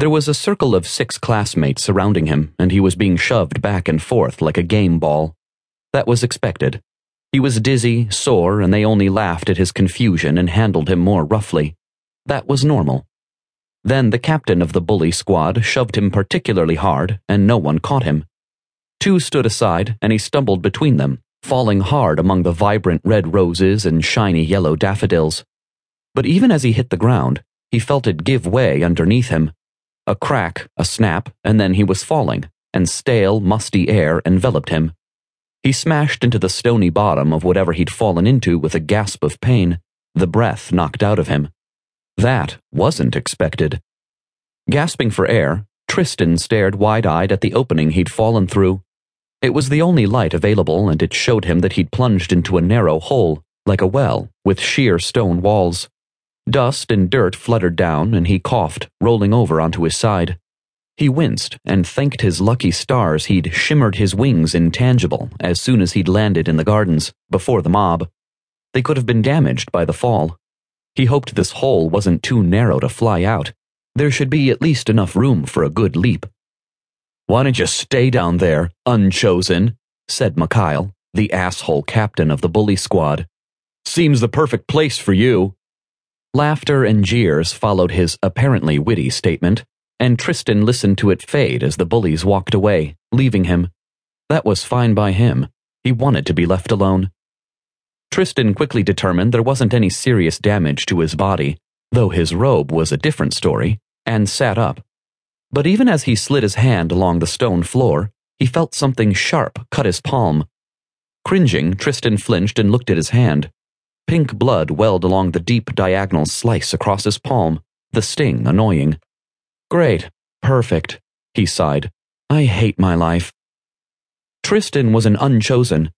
There was a circle of six classmates surrounding him, and he was being shoved back and forth like a game ball. That was expected. He was dizzy, sore, and they only laughed at his confusion and handled him more roughly. That was normal. Then the captain of the bully squad shoved him particularly hard, and no one caught him. Two stood aside, and he stumbled between them, falling hard among the vibrant red roses and shiny yellow daffodils. But even as he hit the ground, he felt it give way underneath him. A crack, a snap, and then he was falling, and stale, musty air enveloped him. He smashed into the stony bottom of whatever he'd fallen into with a gasp of pain, the breath knocked out of him. That wasn't expected. Gasping for air, Trystan stared wide eyed at the opening he'd fallen through. It was the only light available, and it showed him that he'd plunged into a narrow hole, like a well, with sheer stone walls. Dust and dirt fluttered down, and he coughed, rolling over onto his side. He winced and thanked his lucky stars he'd shimmered his wings intangible as soon as he'd landed in the gardens, before the mob. They could have been damaged by the fall. He hoped this hole wasn't too narrow to fly out. There should be at least enough room for a good leap. Why don't you stay down there, unchosen? said Mikhail, the asshole captain of the bully squad. Seems the perfect place for you. Laughter and jeers followed his apparently witty statement and Trystan listened to it fade as the bullies walked away, leaving him. That was fine by him. He wanted to be left alone. Trystan quickly determined there wasn't any serious damage to his body, though his robe was a different story, and sat up. But even as he slid his hand along the stone floor, he felt something sharp cut his palm. Cringing, Trystan flinched and looked at his hand. Pink blood welled along the deep diagonal slice across his palm, the sting annoying. Great. Perfect. He sighed. I hate my life. Trystan was an unchosen.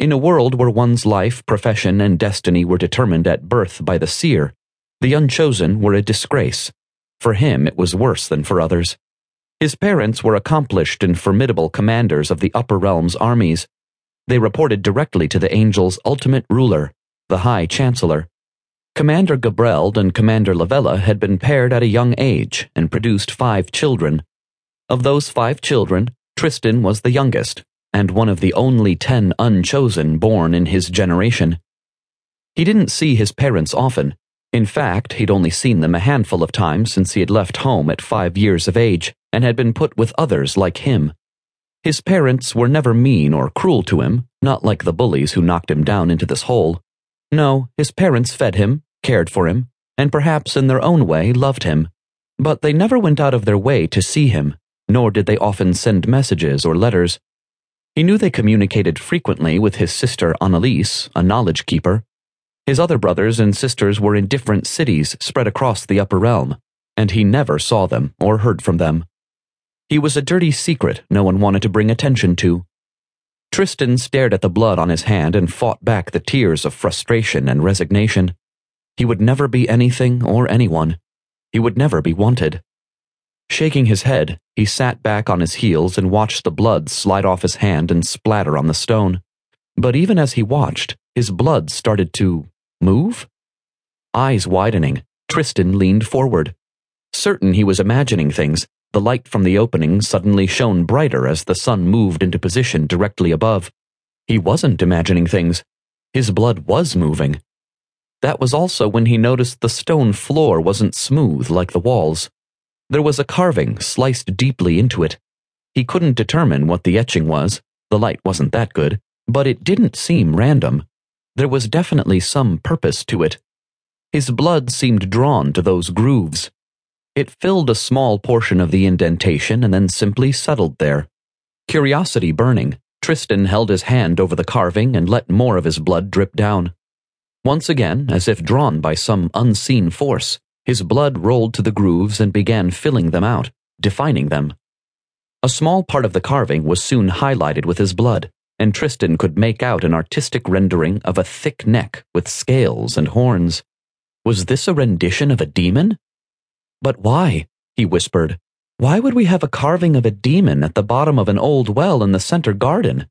In a world where one's life, profession, and destiny were determined at birth by the seer, the unchosen were a disgrace. For him, it was worse than for others. His parents were accomplished and formidable commanders of the upper realms armies. They reported directly to the angel's ultimate ruler, the High Chancellor. Commander Gabreld and Commander Lavella had been paired at a young age and produced five children. Of those five children, Trystan was the youngest, and one of the only ten unchosen born in his generation. He didn't see his parents often. In fact, he'd only seen them a handful of times since he had left home at five years of age and had been put with others like him. His parents were never mean or cruel to him, not like the bullies who knocked him down into this hole. No, his parents fed him, cared for him, and perhaps in their own way loved him. But they never went out of their way to see him, nor did they often send messages or letters. He knew they communicated frequently with his sister Annalise, a knowledge keeper. His other brothers and sisters were in different cities spread across the upper realm, and he never saw them or heard from them. He was a dirty secret no one wanted to bring attention to. Trystan stared at the blood on his hand and fought back the tears of frustration and resignation. He would never be anything or anyone. He would never be wanted. Shaking his head, he sat back on his heels and watched the blood slide off his hand and splatter on the stone. But even as he watched, his blood started to move? Eyes widening, Trystan leaned forward. Certain he was imagining things, the light from the opening suddenly shone brighter as the sun moved into position directly above. He wasn't imagining things. His blood was moving. That was also when he noticed the stone floor wasn't smooth like the walls. There was a carving sliced deeply into it. He couldn't determine what the etching was, the light wasn't that good, but it didn't seem random. There was definitely some purpose to it. His blood seemed drawn to those grooves, it filled a small portion of the indentation and then simply settled there. Curiosity burning, Trystan held his hand over the carving and let more of his blood drip down. Once again, as if drawn by some unseen force, his blood rolled to the grooves and began filling them out, defining them. A small part of the carving was soon highlighted with his blood, and Trystan could make out an artistic rendering of a thick neck with scales and horns. Was this a rendition of a demon? But why? he whispered. Why would we have a carving of a demon at the bottom of an old well in the center garden?